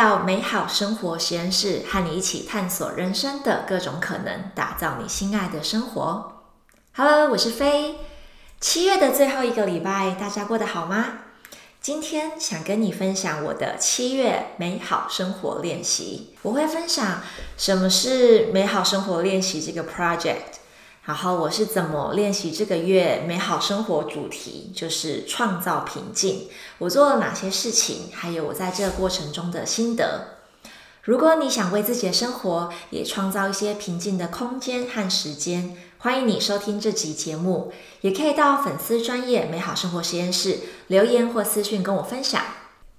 到美好生活实验室，和你一起探索人生的各种可能，打造你心爱的生活。Hello，我是飞。七月的最后一个礼拜，大家过得好吗？今天想跟你分享我的七月美好生活练习。我会分享什么是美好生活练习这个 project。然后我是怎么练习这个月美好生活主题，就是创造平静。我做了哪些事情，还有我在这个过程中的心得。如果你想为自己的生活也创造一些平静的空间和时间，欢迎你收听这集节目，也可以到粉丝专业美好生活实验室留言或私讯跟我分享。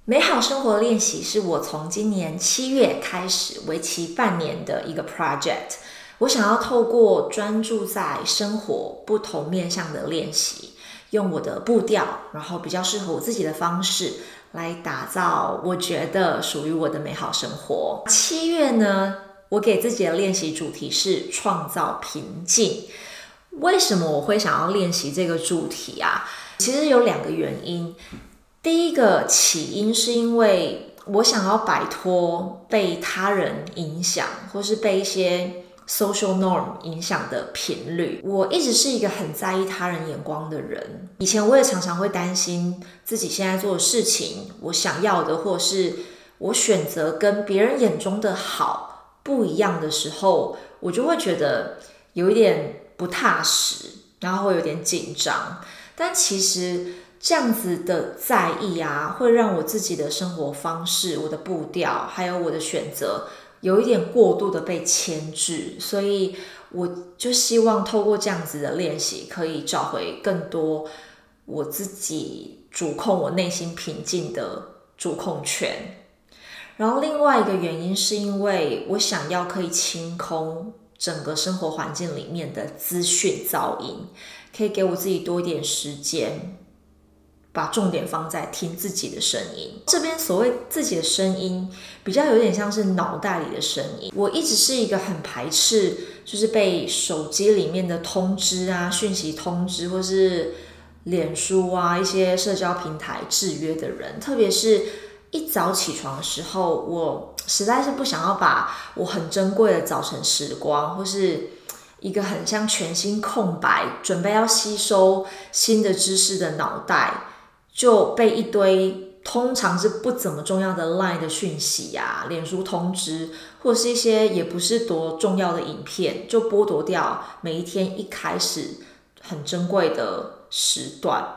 美好生活练习是我从今年七月开始，为期半年的一个 project。我想要透过专注在生活不同面向的练习，用我的步调，然后比较适合我自己的方式，来打造我觉得属于我的美好生活。七月呢，我给自己的练习主题是创造平静。为什么我会想要练习这个主题啊？其实有两个原因。第一个起因是因为我想要摆脱被他人影响，或是被一些。Social norm 影响的频率，我一直是一个很在意他人眼光的人。以前我也常常会担心自己现在做的事情，我想要的，或是我选择跟别人眼中的好不一样的时候，我就会觉得有一点不踏实，然后会有点紧张。但其实这样子的在意啊，会让我自己的生活方式、我的步调，还有我的选择。有一点过度的被牵制，所以我就希望透过这样子的练习，可以找回更多我自己主控我内心平静的主控权。然后另外一个原因是因为我想要可以清空整个生活环境里面的资讯噪音，可以给我自己多一点时间。把重点放在听自己的声音。这边所谓自己的声音，比较有点像是脑袋里的声音。我一直是一个很排斥，就是被手机里面的通知啊、讯息通知，或是脸书啊一些社交平台制约的人。特别是一早起床的时候，我实在是不想要把我很珍贵的早晨时光，或是一个很像全新空白，准备要吸收新的知识的脑袋。就被一堆通常是不怎么重要的 Line 的讯息呀、脸书通知，或者是一些也不是多重要的影片，就剥夺掉每一天一开始很珍贵的时段。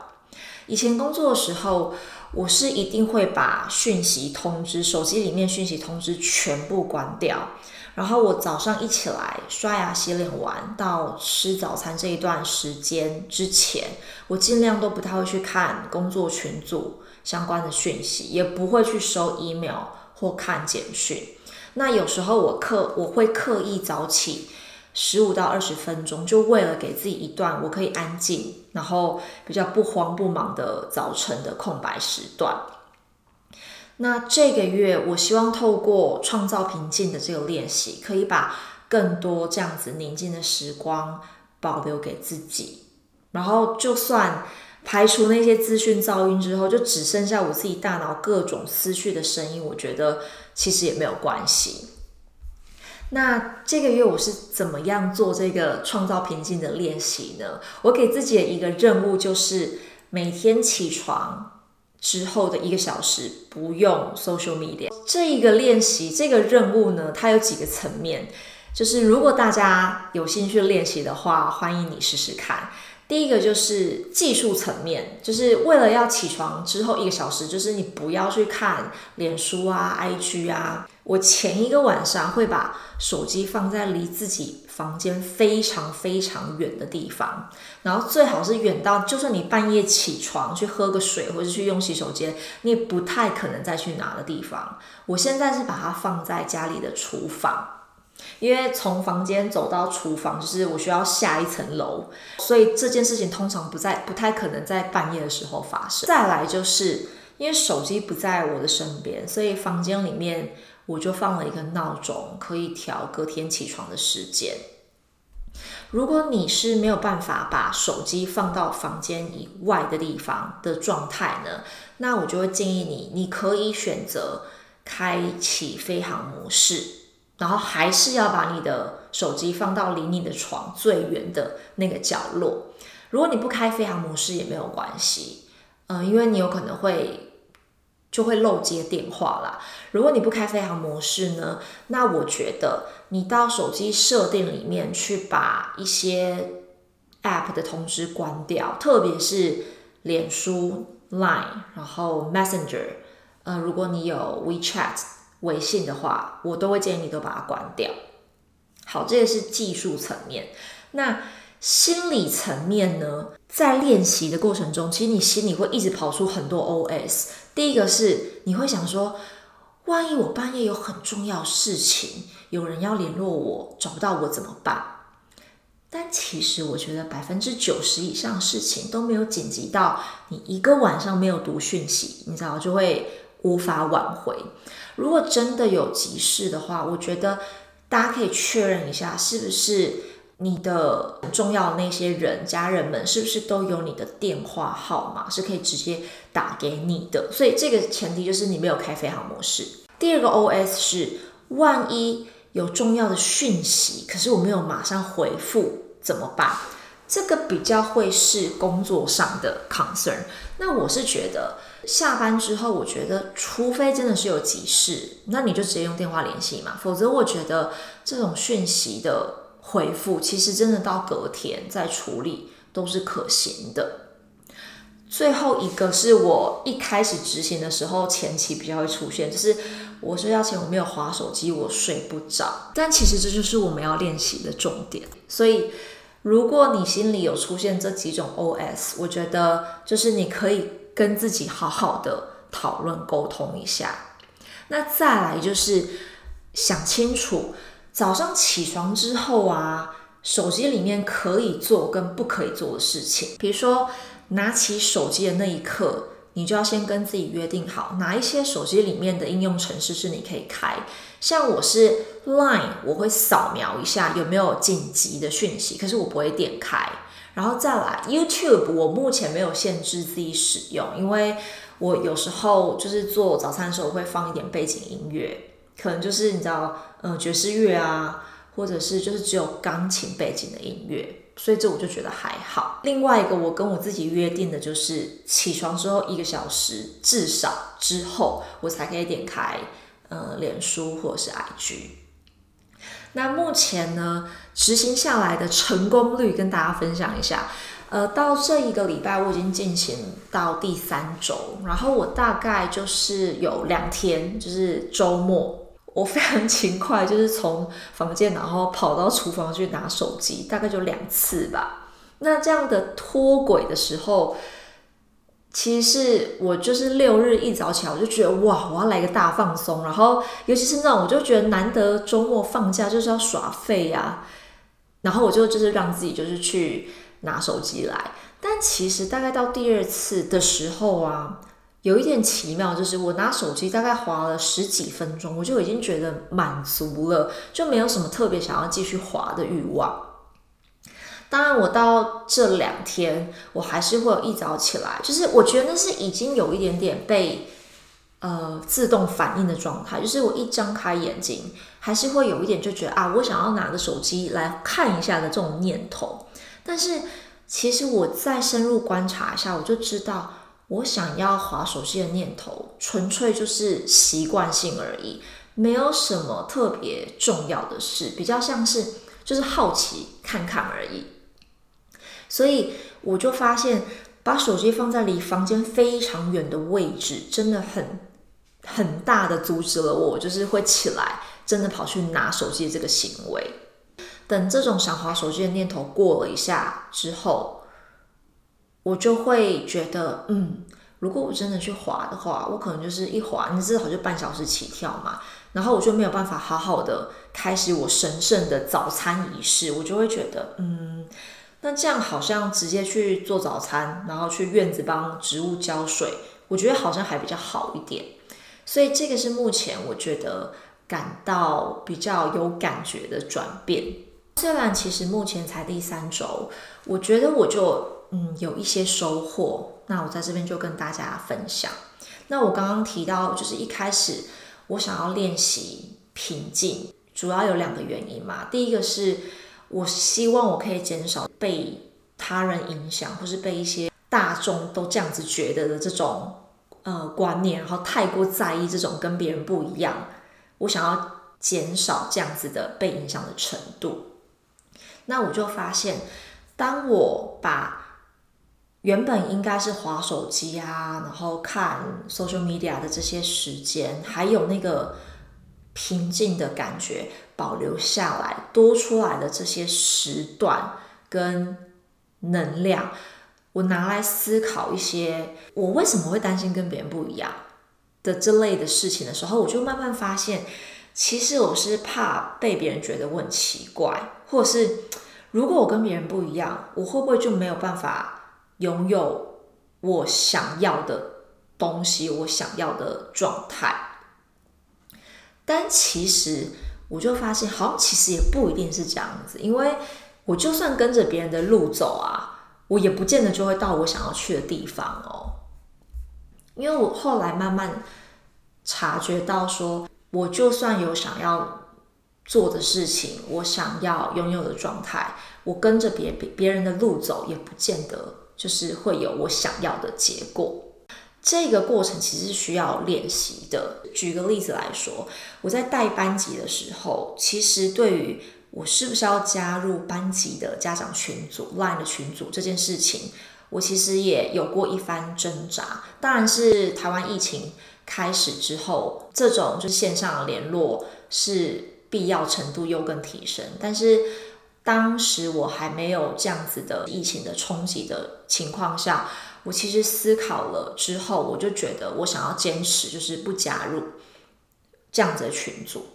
以前工作的时候，我是一定会把讯息通知、手机里面讯息通知全部关掉。然后我早上一起来刷牙洗脸完到吃早餐这一段时间之前，我尽量都不太会去看工作群组相关的讯息，也不会去收 email 或看简讯。那有时候我刻我会刻意早起十五到二十分钟，就为了给自己一段我可以安静，然后比较不慌不忙的早晨的空白时段。那这个月，我希望透过创造平静的这个练习，可以把更多这样子宁静的时光保留给自己。然后，就算排除那些资讯噪音之后，就只剩下我自己大脑各种思绪的声音，我觉得其实也没有关系。那这个月我是怎么样做这个创造平静的练习呢？我给自己的一个任务就是每天起床。之后的一个小时不用 social media，这一个练习这个任务呢，它有几个层面，就是如果大家有兴趣练习的话，欢迎你试试看。第一个就是技术层面，就是为了要起床之后一个小时，就是你不要去看脸书啊、IG 啊。我前一个晚上会把手机放在离自己房间非常非常远的地方，然后最好是远到就算你半夜起床去喝个水或者去用洗手间，你也不太可能再去拿的地方。我现在是把它放在家里的厨房。因为从房间走到厨房，就是我需要下一层楼，所以这件事情通常不在，不太可能在半夜的时候发生。再来就是因为手机不在我的身边，所以房间里面我就放了一个闹钟，可以调隔天起床的时间。如果你是没有办法把手机放到房间以外的地方的状态呢，那我就会建议你，你可以选择。开启飞行模式，然后还是要把你的手机放到离你的床最远的那个角落。如果你不开飞行模式也没有关系，嗯，因为你有可能会就会漏接电话啦。如果你不开飞行模式呢，那我觉得你到手机设定里面去把一些 App 的通知关掉，特别是脸书、Line，然后 Messenger，呃，如果你有 WeChat 微信的话，我都会建议你都把它关掉。好，这个是技术层面。那心理层面呢，在练习的过程中，其实你心里会一直跑出很多 OS。第一个是你会想说，万一我半夜有很重要事情，有人要联络我，找不到我怎么办？但其实我觉得百分之九十以上事情都没有紧急到你一个晚上没有读讯息，你知道就会无法挽回。如果真的有急事的话，我觉得大家可以确认一下，是不是。你的重要那些人、家人们是不是都有你的电话号码，是可以直接打给你的？所以这个前提就是你没有开飞行模式。第二个 OS 是，万一有重要的讯息，可是我没有马上回复怎么办？这个比较会是工作上的 concern。那我是觉得下班之后，我觉得除非真的是有急事，那你就直接用电话联系嘛。否则我觉得这种讯息的。回复其实真的到隔天再处理都是可行的。最后一个是我一开始执行的时候前期比较会出现，就是我睡觉前我没有划手机，我睡不着。但其实这就是我们要练习的重点。所以如果你心里有出现这几种 OS，我觉得就是你可以跟自己好好的讨论沟通一下。那再来就是想清楚。早上起床之后啊，手机里面可以做跟不可以做的事情，比如说拿起手机的那一刻，你就要先跟自己约定好，哪一些手机里面的应用程式是你可以开。像我是 Line，我会扫描一下有没有紧急的讯息，可是我不会点开。然后再来 YouTube，我目前没有限制自己使用，因为我有时候就是做早餐的时候会放一点背景音乐。可能就是你知道，嗯，爵士乐啊，或者是就是只有钢琴背景的音乐，所以这我就觉得还好。另外一个，我跟我自己约定的就是起床之后一个小时至少之后，我才可以点开，呃，脸书或者是 IG。那目前呢，执行下来的成功率跟大家分享一下。呃，到这一个礼拜我已经进行到第三周，然后我大概就是有两天，就是周末。我非常勤快，就是从房间然后跑到厨房去拿手机，大概就两次吧。那这样的脱轨的时候，其实是我就是六日一早起来，我就觉得哇，我要来个大放松。然后尤其是那种，我就觉得难得周末放假就是要耍废呀。然后我就就是让自己就是去拿手机来。但其实大概到第二次的时候啊。有一点奇妙，就是我拿手机大概划了十几分钟，我就已经觉得满足了，就没有什么特别想要继续划的欲望。当然，我到这两天，我还是会有一早起来，就是我觉得那是已经有一点点被呃自动反应的状态，就是我一张开眼睛，还是会有一点就觉得啊，我想要拿个手机来看一下的这种念头。但是其实我再深入观察一下，我就知道。我想要划手机的念头，纯粹就是习惯性而已，没有什么特别重要的事，比较像是就是好奇看看而已。所以我就发现，把手机放在离房间非常远的位置，真的很很大的阻止了我，就是会起来真的跑去拿手机的这个行为。等这种想划手机的念头过了一下之后。我就会觉得，嗯，如果我真的去滑的话，我可能就是一滑，你至少就半小时起跳嘛，然后我就没有办法好好的开始我神圣的早餐仪式，我就会觉得，嗯，那这样好像直接去做早餐，然后去院子帮植物浇水，我觉得好像还比较好一点，所以这个是目前我觉得感到比较有感觉的转变。虽然其实目前才第三周，我觉得我就。嗯，有一些收获，那我在这边就跟大家分享。那我刚刚提到，就是一开始我想要练习平静，主要有两个原因嘛。第一个是我希望我可以减少被他人影响，或是被一些大众都这样子觉得的这种呃观念，然后太过在意这种跟别人不一样。我想要减少这样子的被影响的程度。那我就发现，当我把原本应该是划手机啊，然后看 social media 的这些时间，还有那个平静的感觉保留下来，多出来的这些时段跟能量，我拿来思考一些我为什么会担心跟别人不一样的这类的事情的时候，我就慢慢发现，其实我是怕被别人觉得我很奇怪，或者是如果我跟别人不一样，我会不会就没有办法？拥有我想要的东西，我想要的状态。但其实我就发现，好像其实也不一定是这样子，因为我就算跟着别人的路走啊，我也不见得就会到我想要去的地方哦。因为我后来慢慢察觉到，说我就算有想要做的事情，我想要拥有的状态，我跟着别别别人的路走，也不见得。就是会有我想要的结果，这个过程其实是需要练习的。举个例子来说，我在带班级的时候，其实对于我是不是要加入班级的家长群组、Line 的群组这件事情，我其实也有过一番挣扎。当然是台湾疫情开始之后，这种就是线上联络是必要程度又更提升，但是。当时我还没有这样子的疫情的冲击的情况下，我其实思考了之后，我就觉得我想要坚持，就是不加入这样子的群组。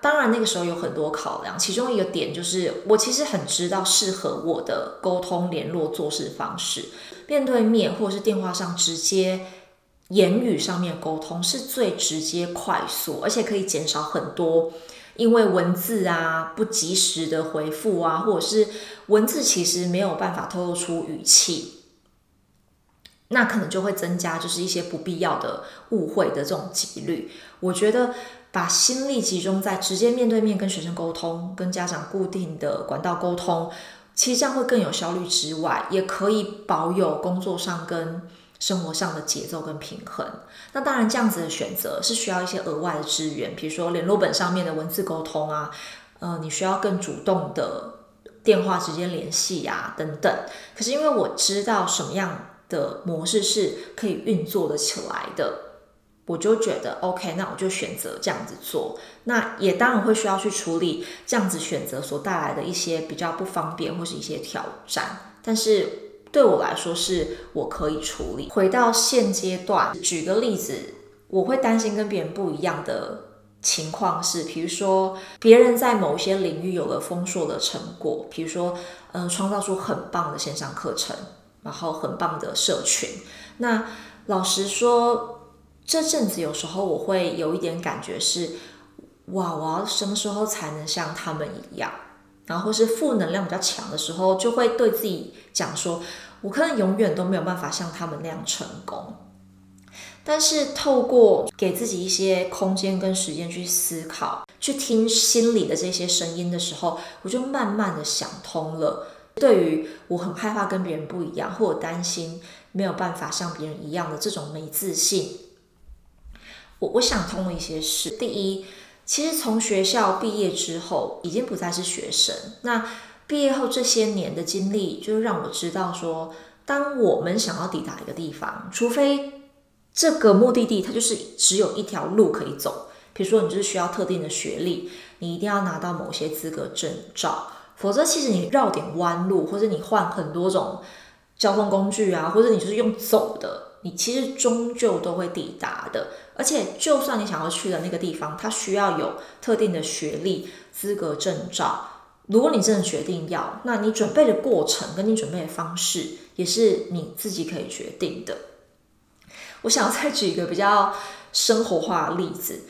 当然那个时候有很多考量，其中一个点就是我其实很知道适合我的沟通联络做事方式，面对面或者是电话上直接言语上面沟通是最直接、快速，而且可以减少很多。因为文字啊不及时的回复啊，或者是文字其实没有办法透露出语气，那可能就会增加就是一些不必要的误会的这种几率。我觉得把心力集中在直接面对面跟学生沟通、跟家长固定的管道沟通，其实这样会更有效率之外，也可以保有工作上跟。生活上的节奏跟平衡，那当然这样子的选择是需要一些额外的资源，比如说联络本上面的文字沟通啊，呃，你需要更主动的电话直接联系呀，等等。可是因为我知道什么样的模式是可以运作的起来的，我就觉得 OK，那我就选择这样子做。那也当然会需要去处理这样子选择所带来的一些比较不方便或是一些挑战，但是。对我来说是我可以处理。回到现阶段，举个例子，我会担心跟别人不一样的情况是，比如说别人在某些领域有了丰硕的成果，比如说嗯，创造出很棒的线上课程，然后很棒的社群。那老实说，这阵子有时候我会有一点感觉是，哇，我要什么时候才能像他们一样？然后是负能量比较强的时候，就会对自己讲说：“我可能永远都没有办法像他们那样成功。”但是透过给自己一些空间跟时间去思考、去听心里的这些声音的时候，我就慢慢的想通了。对于我很害怕跟别人不一样，或者担心没有办法像别人一样的这种没自信，我我想通了一些事。第一。其实从学校毕业之后，已经不再是学生。那毕业后这些年的经历，就让我知道说，当我们想要抵达一个地方，除非这个目的地它就是只有一条路可以走，比如说你就是需要特定的学历，你一定要拿到某些资格证照，否则其实你绕点弯路，或者你换很多种交通工具啊，或者你就是用走的。你其实终究都会抵达的，而且就算你想要去的那个地方，它需要有特定的学历、资格、证照。如果你真的决定要，那你准备的过程跟你准备的方式也是你自己可以决定的。我想要再举一个比较生活化的例子，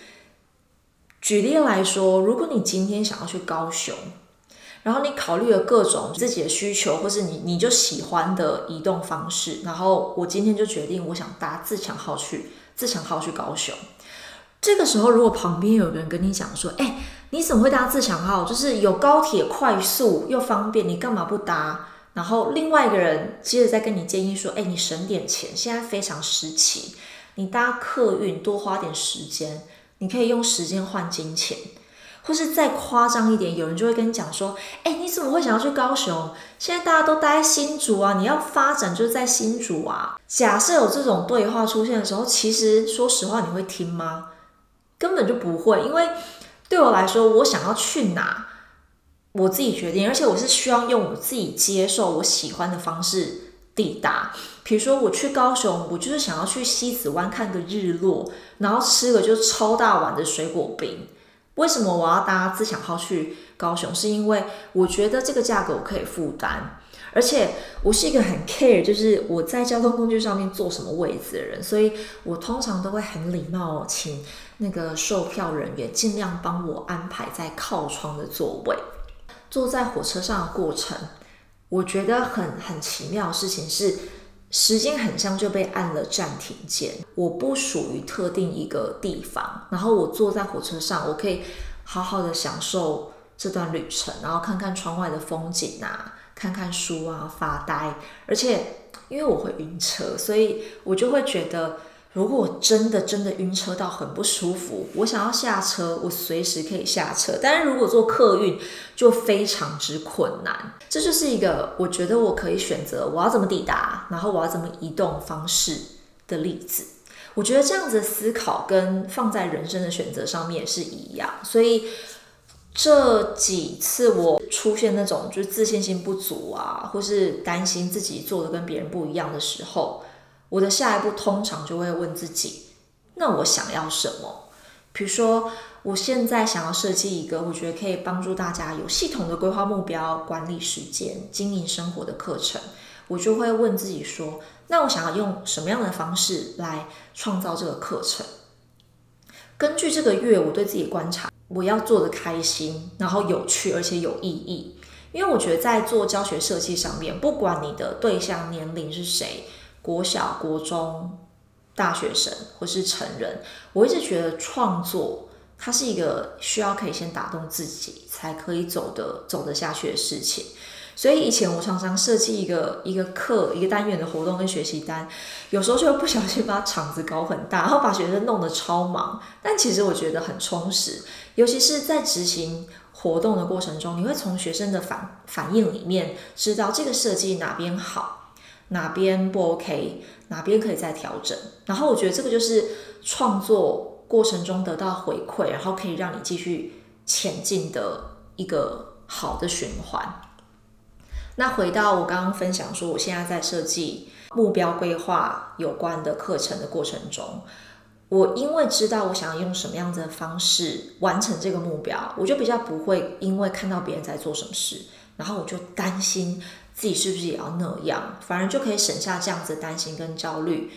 举例来说，如果你今天想要去高雄。然后你考虑了各种自己的需求，或是你你就喜欢的移动方式。然后我今天就决定，我想搭自强号去自强号去高雄。这个时候，如果旁边有个人跟你讲说：“哎，你怎么会搭自强号？就是有高铁快速又方便，你干嘛不搭？”然后另外一个人接着再跟你建议说：“哎，你省点钱，现在非常时期，你搭客运多花点时间，你可以用时间换金钱。”或是再夸张一点，有人就会跟你讲说：“哎，你怎么会想要去高雄？现在大家都待在新竹啊，你要发展就是在新竹啊。”假设有这种对话出现的时候，其实说实话，你会听吗？根本就不会，因为对我来说，我想要去哪，我自己决定，而且我是需要用我自己接受、我喜欢的方式抵达。比如说，我去高雄，我就是想要去西子湾看个日落，然后吃个就超大碗的水果冰。为什么我要搭自强号去高雄？是因为我觉得这个价格我可以负担。而且我是一个很 care，就是我在交通工具上面坐什么位置的人，所以我通常都会很礼貌，请那个售票人员尽量帮我安排在靠窗的座位。坐在火车上的过程，我觉得很很奇妙的事情是，时间很像就被按了暂停键。我不属于特定一个地方，然后我坐在火车上，我可以好好的享受这段旅程，然后看看窗外的风景啊。看看书啊，发呆，而且因为我会晕车，所以我就会觉得，如果我真的真的晕车到很不舒服，我想要下车，我随时可以下车。但是如果坐客运，就非常之困难。这就是一个我觉得我可以选择我要怎么抵达，然后我要怎么移动方式的例子。我觉得这样子思考跟放在人生的选择上面也是一样，所以。这几次我出现那种就是自信心不足啊，或是担心自己做的跟别人不一样的时候，我的下一步通常就会问自己：那我想要什么？比如说，我现在想要设计一个我觉得可以帮助大家有系统的规划目标、管理时间、经营生活的课程，我就会问自己说：那我想要用什么样的方式来创造这个课程？根据这个月我对自己观察。我要做的开心，然后有趣，而且有意义。因为我觉得在做教学设计上面，不管你的对象年龄是谁，国小、国中、大学生或是成人，我一直觉得创作它是一个需要可以先打动自己，才可以走的走得下去的事情。所以以前我常常设计一个一个课一个单元的活动跟学习单，有时候就会不小心把场子搞很大，然后把学生弄得超忙。但其实我觉得很充实，尤其是在执行活动的过程中，你会从学生的反反应里面知道这个设计哪边好，哪边不 OK，哪边可以再调整。然后我觉得这个就是创作过程中得到回馈，然后可以让你继续前进的一个好的循环。那回到我刚刚分享说，我现在在设计目标规划有关的课程的过程中，我因为知道我想要用什么样子的方式完成这个目标，我就比较不会因为看到别人在做什么事，然后我就担心自己是不是也要那样，反而就可以省下这样子的担心跟焦虑，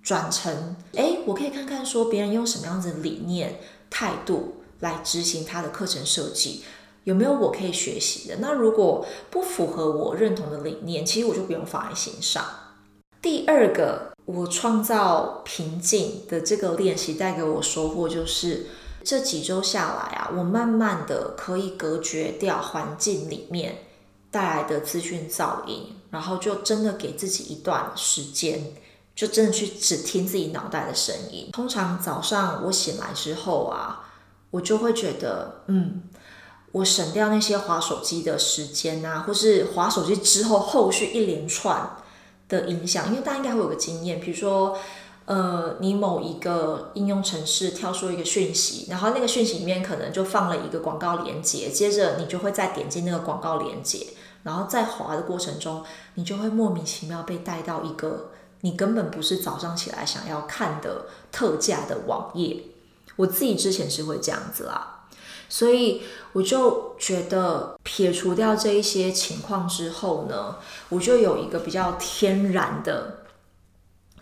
转成哎，我可以看看说别人用什么样子的理念态度来执行他的课程设计。有没有我可以学习的？那如果不符合我认同的理念，其实我就不用放在心上。第二个，我创造平静的这个练习带给我收获，就是这几周下来啊，我慢慢的可以隔绝掉环境里面带来的资讯噪音，然后就真的给自己一段时间，就真的去只听自己脑袋的声音。通常早上我醒来之后啊，我就会觉得，嗯。我省掉那些划手机的时间啊，或是划手机之后后续一连串的影响，因为大家应该会有个经验，比如说，呃，你某一个应用程式跳出一个讯息，然后那个讯息里面可能就放了一个广告链接，接着你就会再点击那个广告链接，然后在滑的过程中，你就会莫名其妙被带到一个你根本不是早上起来想要看的特价的网页。我自己之前是会这样子啦。所以我就觉得撇除掉这一些情况之后呢，我就有一个比较天然的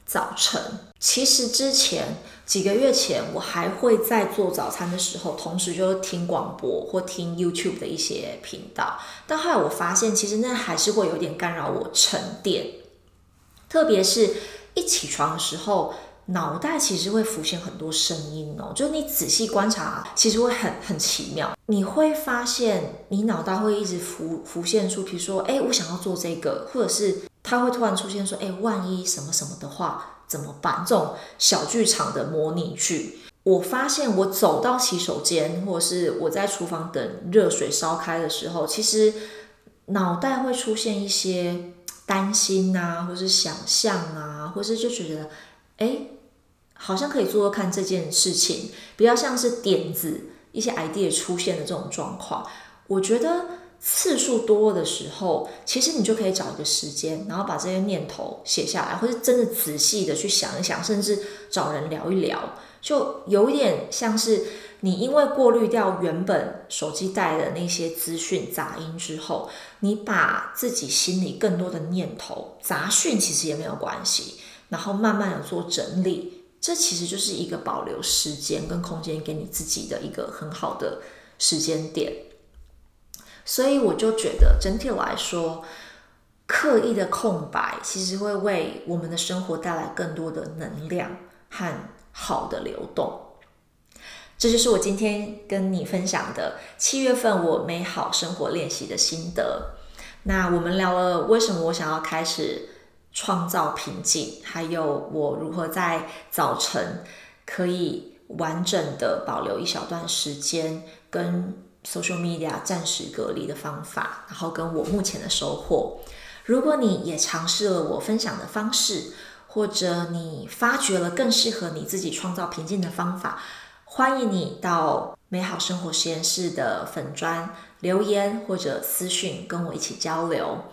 早晨。其实之前几个月前，我还会在做早餐的时候，同时就听广播或听 YouTube 的一些频道。但后来我发现，其实那还是会有点干扰我沉淀，特别是一起床的时候。脑袋其实会浮现很多声音哦，就是你仔细观察，其实会很很奇妙。你会发现，你脑袋会一直浮浮现出，比如说，哎，我想要做这个，或者是它会突然出现说，哎，万一什么什么的话怎么办？这种小剧场的模拟剧。我发现，我走到洗手间，或者是我在厨房等热水烧开的时候，其实脑袋会出现一些担心啊，或是想象啊，或是就觉得，哎。好像可以做做看这件事情，比较像是点子一些 idea 出现的这种状况。我觉得次数多的时候，其实你就可以找一个时间，然后把这些念头写下来，或者真的仔细的去想一想，甚至找人聊一聊，就有点像是你因为过滤掉原本手机带的那些资讯杂音之后，你把自己心里更多的念头杂讯其实也没有关系，然后慢慢的做整理。这其实就是一个保留时间跟空间给你自己的一个很好的时间点，所以我就觉得整体来说，刻意的空白其实会为我们的生活带来更多的能量和好的流动。这就是我今天跟你分享的七月份我美好生活练习的心得。那我们聊了为什么我想要开始。创造平静，还有我如何在早晨可以完整的保留一小段时间跟 social media 暂时隔离的方法，然后跟我目前的收获。如果你也尝试了我分享的方式，或者你发掘了更适合你自己创造平静的方法，欢迎你到美好生活实验室的粉砖留言或者私讯跟我一起交流。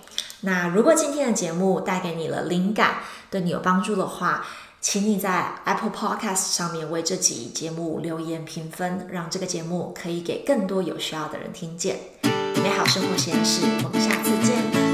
那如果今天的节目带给你了灵感，对你有帮助的话，请你在 Apple Podcast 上面为这集节目留言评分，让这个节目可以给更多有需要的人听见。美好生活实验室，我们下次见。